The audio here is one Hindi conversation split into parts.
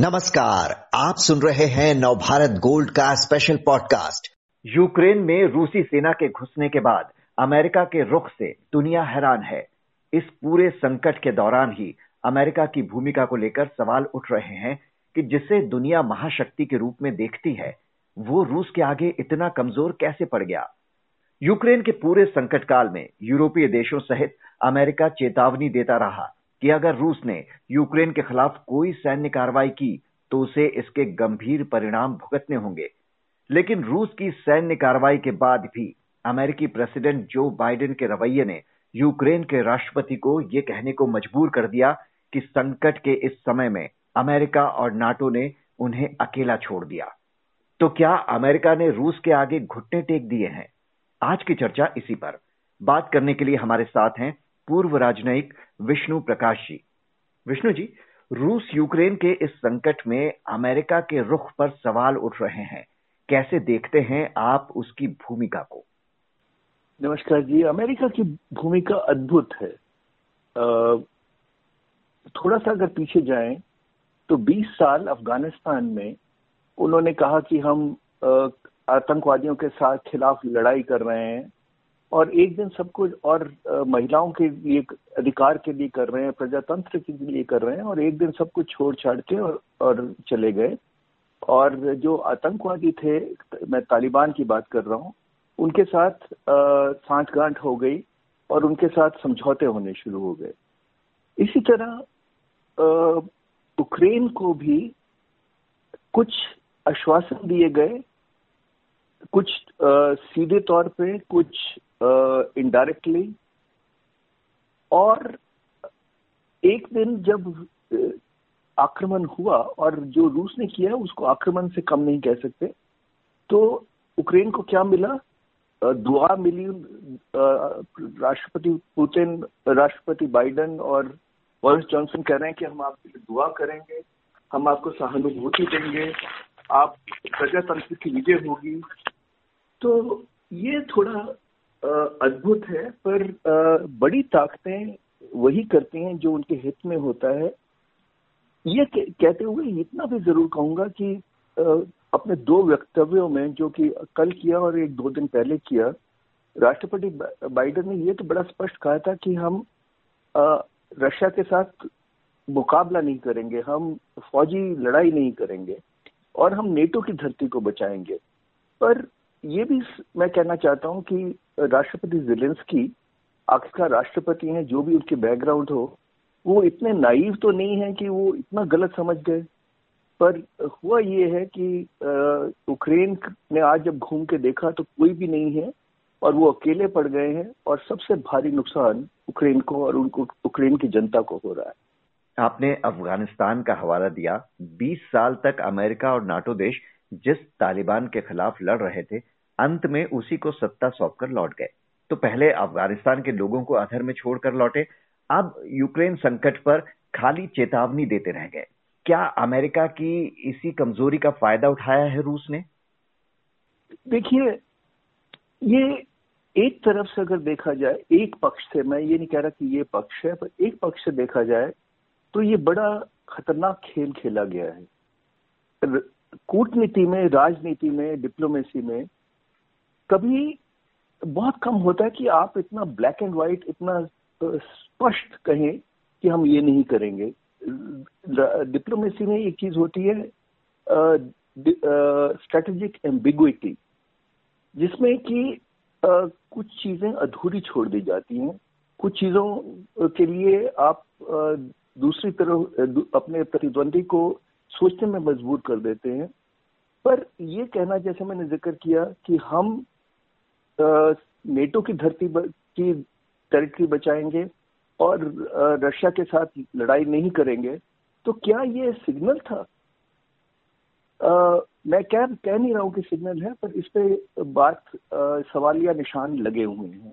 नमस्कार, आप सुन रहे हैं नवभारत गोल्ड का स्पेशल पॉडकास्ट यूक्रेन में रूसी सेना के घुसने के बाद अमेरिका के रुख से दुनिया हैरान है। इस पूरे संकट के दौरान ही अमेरिका की भूमिका को लेकर सवाल उठ रहे हैं कि जिसे दुनिया महाशक्ति के रूप में देखती है, वो रूस के आगे इतना कमज़ोर कैसे पड़ गया? यूक्रेन के पूरे संकट काल में यूरोपीय देशों सहित अमेरिका चेतावनी देता रहा। कि अगर रूस ने यूक्रेन के खिलाफ कोई सैन्य कार्रवाई की तो उसे इसके गंभीर परिणाम भुगतने होंगे। लेकिन रूस की सैन्य कार्रवाई के बाद भी अमेरिकी प्रेसिडेंट जो बाइडेन के रवैये ने यूक्रेन के राष्ट्रपति को यह कहने को मजबूर कर दिया कि संकट के इस समय में अमेरिका और नाटो ने उन्हें अकेला छोड़ दिया। तो क्या अमेरिका ने रूस के आगे घुटने टेक दिए हैं? आज की चर्चा इसी पर। बात करने के लिए हमारे साथ हैं पूर्व राजनयिक विष्णु प्रकाश जी विष्णु जी रूस यूक्रेन के इस संकट में अमेरिका के रुख पर सवाल उठ रहे हैं। कैसे देखते हैं आप उसकी भूमिका को? नमस्कार जी अमेरिका की भूमिका अद्भुत है। आ, थोड़ा सा अगर पीछे जाएँ तो 20 साल अफ़गानिस्तान में उन्होंने कहा कि हम आतंकवादियों के साथ खिलाफ लड़ाई कर रहे हैं। और एक दिन सब कुछ और महिलाओं के लिए अधिकार के लिए कर रहे हैं प्रजातंत्र के लिए कर रहे हैं और एक दिन सब कुछ छोड़ छाड़ के और, और चले गए। और जो आतंकवादी थे मैं तालिबान की बात कर रहा हूँ उनके साथ सांठ गांठ हो गई और उनके साथ समझौते होने शुरू हो गए। इसी तरह यूक्रेन को भी कुछ आश्वासन दिए गए कुछ आ, सीधे तौर पे कुछ इनडायरेक्टली और एक दिन जब आक्रमण हुआ और जो रूस ने किया उसको आक्रमण से कम नहीं कह सकते तो यूक्रेन को क्या मिला? दुआ मिली राष्ट्रपति पुतिन राष्ट्रपति बाइडन और बोरिस जॉनसन कह रहे हैं कि हम आपके लिए दुआ करेंगे हम आपको सहानुभूति देंगे आप प्रजातंत्र की विजय होगी तो ये थोड़ा अद्भुत है, पर बड़ी ताकतें वही करती हैं जो उनके हित में होता है। ये कहते हुए इतना भी ज़रूर कहूँगा कि अपने दो वक्तव्यों में जो कि कल किया और एक दो दिन पहले किया, राष्ट्रपति बाइडन ने ये तो बड़ा स्पष्ट कहा था कि हम रशिया के साथ मुकाबला नहीं करेंगे, हम फौजी लड़ाई नहीं करेंगे और हम नेटो की धरती को बचाएँगे। पर ये भी मैं कहना चाहता हूँ कि राष्ट्रपति जिलेंस्की आखिरकार राष्ट्रपति हैं, जो भी उनके बैकग्राउंड हो, वो इतने नाइव तो नहीं है कि वो इतना गलत समझ गए। पर हुआ ये है कि यूक्रेन ने आज जब घूम के देखा तो कोई भी नहीं है और वो अकेले पड़ गए हैं और सबसे भारी नुकसान यूक्रेन को और उनको यूक्रेन की जनता को हो रहा है। आपने अफ़गानिस्तान का हवाला दिया। 20 साल तक अमेरिका और नाटो देश जिस तालिबान के खिलाफ लड़ रहे थे, अंत में उसी को सत्ता सौंपकर लौट गए। तो पहले अफ़गानिस्तान के लोगों को अधर में छोड़कर लौटे, अब यूक्रेन संकट पर खाली चेतावनी देते रह गए। क्या अमेरिका की इसी कमज़ोरी का फ़ायदा उठाया है रूस ने? देखिए, ये एक तरफ़ से अगर देखा जाए, एक पक्ष से, मैं ये नहीं कह रहा कि ये पक्ष है, पर एक पक्ष से देखा जाए तो ये बड़ा खतरनाक खेल खेला गया है। कूटनीति में, राजनीति में डिप्लोमेसी में, कभी बहुत कम होता है कि आप इतना ब्लैक एंड व्हाइट इतना स्पष्ट कहें कि हम ये नहीं करेंगे। डिप्लोमेसी में एक चीज़ होती है स्ट्रेटेजिक एम्बिग्विटी जिसमें कि कुछ चीज़ें अधूरी छोड़ दी जाती हैं। कुछ चीज़ों के लिए आप दूसरी तरफ़ अपने प्रतिद्वंदी को सोचने में मजबूर कर देते हैं। पर ये कहना जैसे मैंने ज़िक्र किया कि हम नेटो की धरती की टेरिटरी बचाएँगे और रशिया के साथ लड़ाई नहीं करेंगे तो क्या ये सिग्नल था? आ, मैं क्या कह नहीं रहा हूँ कि सिग्नल है पर इस पे बात सवाल या निशान लगे हुए हैं।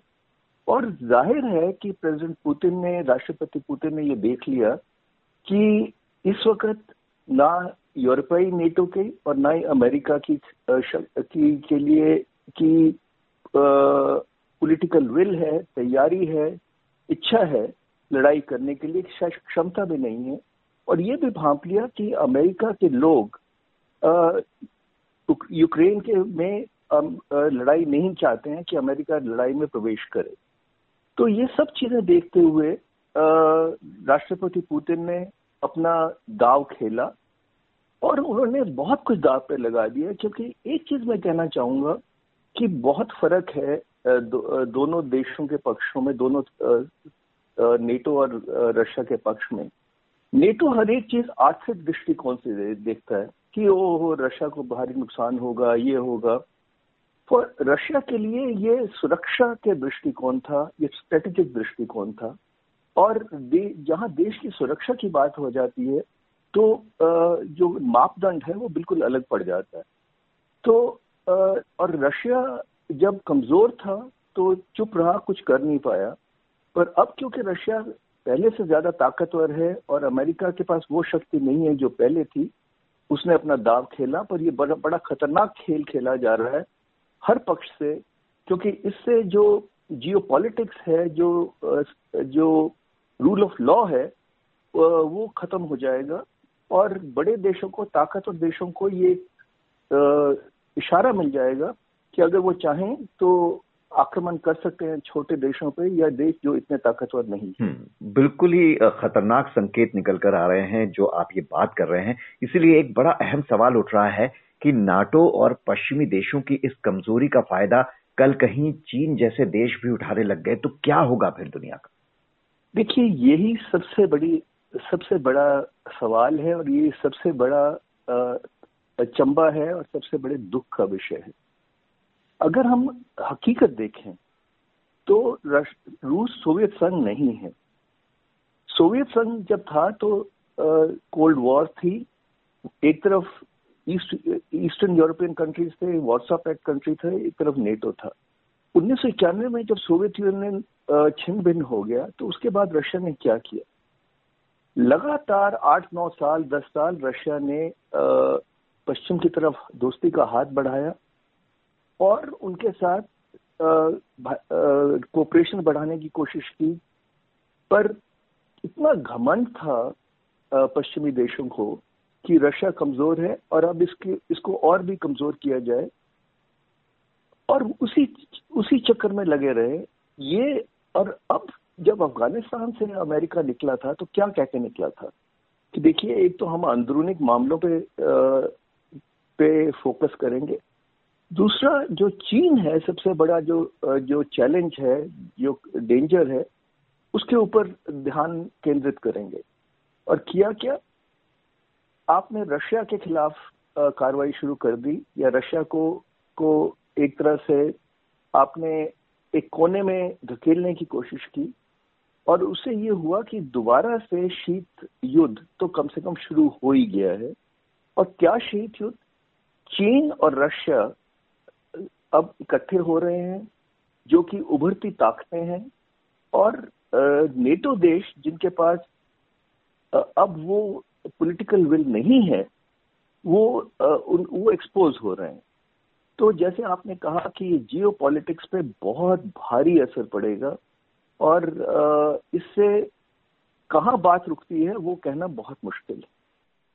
और ज़ाहिर है कि प्रेसिडेंट पुतिन ने राष्ट्रपति पुतिन ने ये देख लिया कि इस वक्त ना यूरोपीय नेटो के और ना ही अमेरिका की, की के लिए की पॉलिटिकल विल है तैयारी है इच्छा है लड़ाई करने के लिए क्षमता भी नहीं है। और ये भी भाप लिया कि अमेरिका के लोग यूक्रेन के में लड़ाई नहीं चाहते हैं कि अमेरिका लड़ाई में प्रवेश करे। तो ये सब चीज़ें देखते हुए राष्ट्रपति पुतिन ने अपना दाव खेला और उन्होंने बहुत कुछ दाव पे लगा दिया। क्योंकि एक चीज़ मैं कहना चाहूँगा कि बहुत फ़र्क है दो, दोनों देशों के पक्षों में दोनों नेटो और रशिया के पक्ष में। नेटो हर एक चीज़ आर्थिक दृष्टिकोण से देखता है कि ओ रशिया को भारी नुकसान होगा ये होगा। फॉर रशिया के लिए ये सुरक्षा के दृष्टिकोण था ये स्ट्रेटेजिक दृष्टिकोण था। और दे, जहाँ देश की सुरक्षा की बात हो जाती है तो जो मापदंड है वो बिल्कुल अलग पड़ जाता है। तो और रशिया जब कमज़ोर था तो चुप रहा कुछ कर नहीं पाया। पर अब क्योंकि रशिया पहले से ज़्यादा ताकतवर है और अमेरिका के पास वो शक्ति नहीं है जो पहले थी उसने अपना दाव खेला पर ये बड़ा बड़ा खतरनाक खेल खेला जा रहा है हर पक्ष से। क्योंकि इससे जो जियो है जो जो रूल ऑफ़ लॉ है वो खत्म हो जाएगा। और बड़े देशों को ताकतवर देशों को ये इशारा मिल जाएगा कि अगर वो चाहें तो आक्रमण कर सकते हैं छोटे देशों पे या देश जो इतने ताकतवर नहीं हम्म, बिल्कुल ही खतरनाक संकेत निकल कर आ रहे हैं जो आप ये बात कर रहे हैं। इसीलिए एक बड़ा अहम सवाल उठ रहा है कि नाटो और पश्चिमी देशों की इस कमज़ोरी का फ़ायदा कल कहीं चीन जैसे देश भी उठाने लग गए तो क्या होगा फिर दुनिया का? देखिए, यही सबसे बड़ी, सबसे बड़ा सवाल है और ये सबसे बड़ा चंबा है और सबसे बड़े दुख का विषय है। अगर हम हकीकत देखें तो रूस सोवियत संघ नहीं है। सोवियत संघ जब था तो कोल्ड वॉर थी। एक तरफ़ ईस्ट, ईस्टर्न यूरोपियन कंट्रीज़ थे, वॉट्सअप पैक्ट कंट्री थे, एक तरफ़ नेटो था। उन्नीस सौ इक्यानवे में जब सोवियत यूनियन छिन्न भिन्न हो गया तो उसके बाद रशिया ने क्या किया? लगातार आठ नौ साल, दस साल रशिया ने पश्चिम की तरफ़ दोस्ती का हाथ बढ़ाया और उनके साथ कोऑपरेशन बढ़ाने की कोशिश की। पर इतना घमंड था पश्चिमी देशों को कि रशिया कमज़ोर है और अब इसके, इसको और भी कमज़ोर किया जाए और उसी उसी चक्कर में लगे रहे। ये और अब जब अफ़गानिस्तान से अमेरिका निकला था तो क्या कह के निकला था? कि देखिए एक तो हम अंदरूनी मामलों पे आ, पे फोकस करेंगे। दूसरा जो चीन है सबसे बड़ा जो जो चैलेंज है जो डेंजर है उसके ऊपर ध्यान केंद्रित करेंगे। और किया क्या? आपने रशिया के खिलाफ कार्रवाई शुरू कर दी या रशिया को को एक तरह से आपने एक कोने में धकेलने की कोशिश की और उससे ये हुआ कि दोबारा से शीत युद्ध तो कम से कम शुरू हो ही गया है। और क्या शीत युद्ध? चीन और रशिया अब इकट्ठे हो रहे हैं, जो कि उभरती ताकतें हैं और नेटो देश जिनके पास अब वो पॉलिटिकल विल नहीं है, वो वो एक्सपोज हो रहे हैं। तो जैसे आपने कहा कि जियो पॉलिटिक्स पे बहुत भारी असर पड़ेगा और इससे कहाँ बात रुकती है वो कहना बहुत मुश्किल है।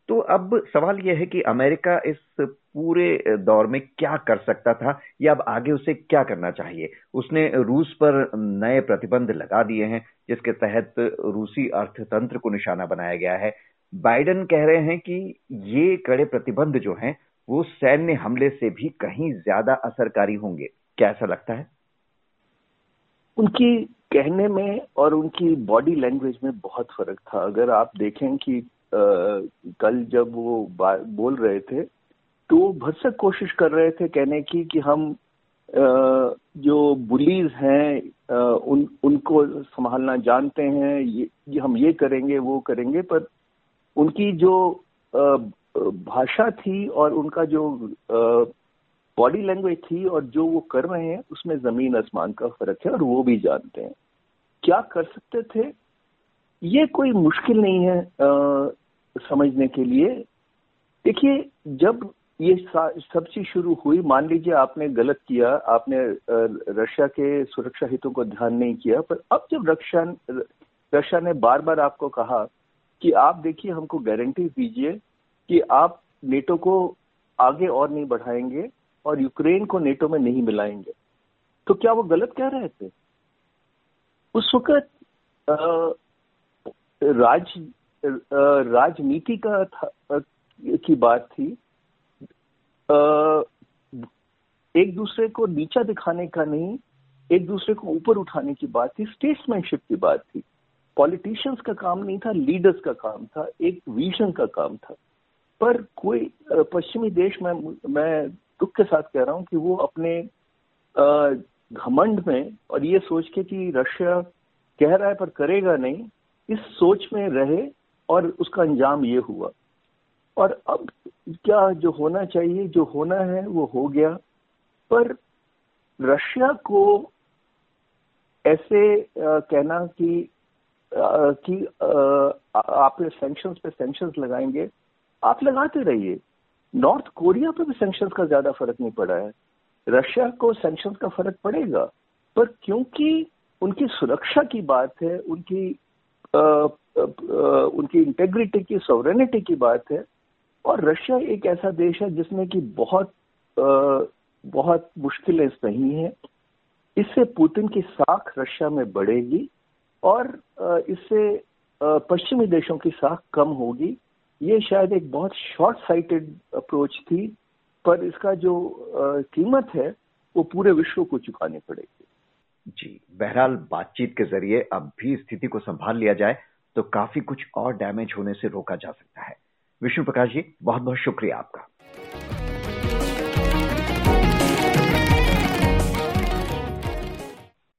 तो अब सवाल यह है कि अमेरिका इस पूरे दौर में क्या कर सकता था या अब आगे उसे क्या करना चाहिए? उसने रूस पर नए प्रतिबंध लगा दिए हैं, जिसके तहत रूसी अर्थतंत्र को निशाना बनाया गया है। बाइडन कह रहे हैं कि ये कड़े प्रतिबंध जो हैं वो सैन्य हमले से भी कहीं ज़्यादा असरकारी होंगे। क्या ऐसा लगता है? उनकी कहने में और उनकी बॉडी लैंग्वेज में बहुत फ़र्क था। अगर आप देखें कि आ, कल जब वो बोल रहे थे तो भरसक कोशिश कर रहे थे कहने की कि हम आ, जो बुलीज हैं उन उनको संभालना जानते हैं ये, ये हम ये करेंगे वो करेंगे पर उनकी जो भाषा थी और उनका जो बॉडी लैंग्वेज थी और जो वो कर रहे हैं उसमें ज़मीन आसमान का फ़र्क है और वो भी जानते हैं। क्या कर सकते थे? ये कोई मुश्किल नहीं है आ, समझने के लिए। देखिए जब ये सब चीज़ शुरू हुई मान लीजिए आपने गलत किया आपने रशिया के सुरक्षा हितों को ध्यान नहीं किया पर अब जब रक्षा रशिया ने बार बार आपको कहा कि आप देखिए हमको गारंटी दीजिए कि आप नेटो को आगे और नहीं बढ़ाएँगे और यूक्रेन को नेटो में नहीं मिलाएँगे। तो क्या वो गलत कह रहे थे? उस वक्त राज राजनीति का था, की बात थी एक दूसरे को नीचा दिखाने का नहीं एक दूसरे को ऊपर उठाने की बात थी स्टेट्समैनशिप की बात थी। पॉलिटिशियंस का काम नहीं था लीडर्स का काम था एक विजन का काम था। पर कोई पश्चिमी देश में, मैं दुख के साथ कह रहा हूँ कि वो अपने घमंड में और ये सोच के कि रशिया कह रहा है पर करेगा नहीं, इस सोच में रहे और उसका अंजाम ये हुआ। और अब क्या जो होना चाहिए, जो होना है, वो हो गया। पर रशिया को ऐसे कहना कि कि आप सैंक्शंस पे सैंक्शंस लगाएँगे आप लगाते रहिए। नॉर्थ कोरिया पर भी सैंक्शंस का ज़्यादा फ़र्क नहीं पड़ा है। रशिया को सेंक्शन का फ़र्क पड़ेगा पर क्योंकि उनकी सुरक्षा की बात है उनकी आ, आ, उनकी इंटेग्रिटी की सोवरेनिटी की बात है और रशिया एक ऐसा देश है जिसमें कि बहुत आ, बहुत मुश्किलें नहीं है। इससे पुतिन की साख रशिया में बढ़ेगी और इससे पश्चिमी देशों की साख कम होगी। ये शायद एक बहुत शॉर्ट साइटेड अप्रोच थी, पर इसका जो कीमत है, वो पूरे विश्व को चुकानी पड़ेगी। जी, बहरहाल बातचीत के ज़रिए अब भी स्थिति को संभाल लिया जाए तो काफ़ी कुछ और डैमेज होने से रोका जा सकता है। विष्णु प्रकाश जी बहुत बहुत शुक्रिया आपका।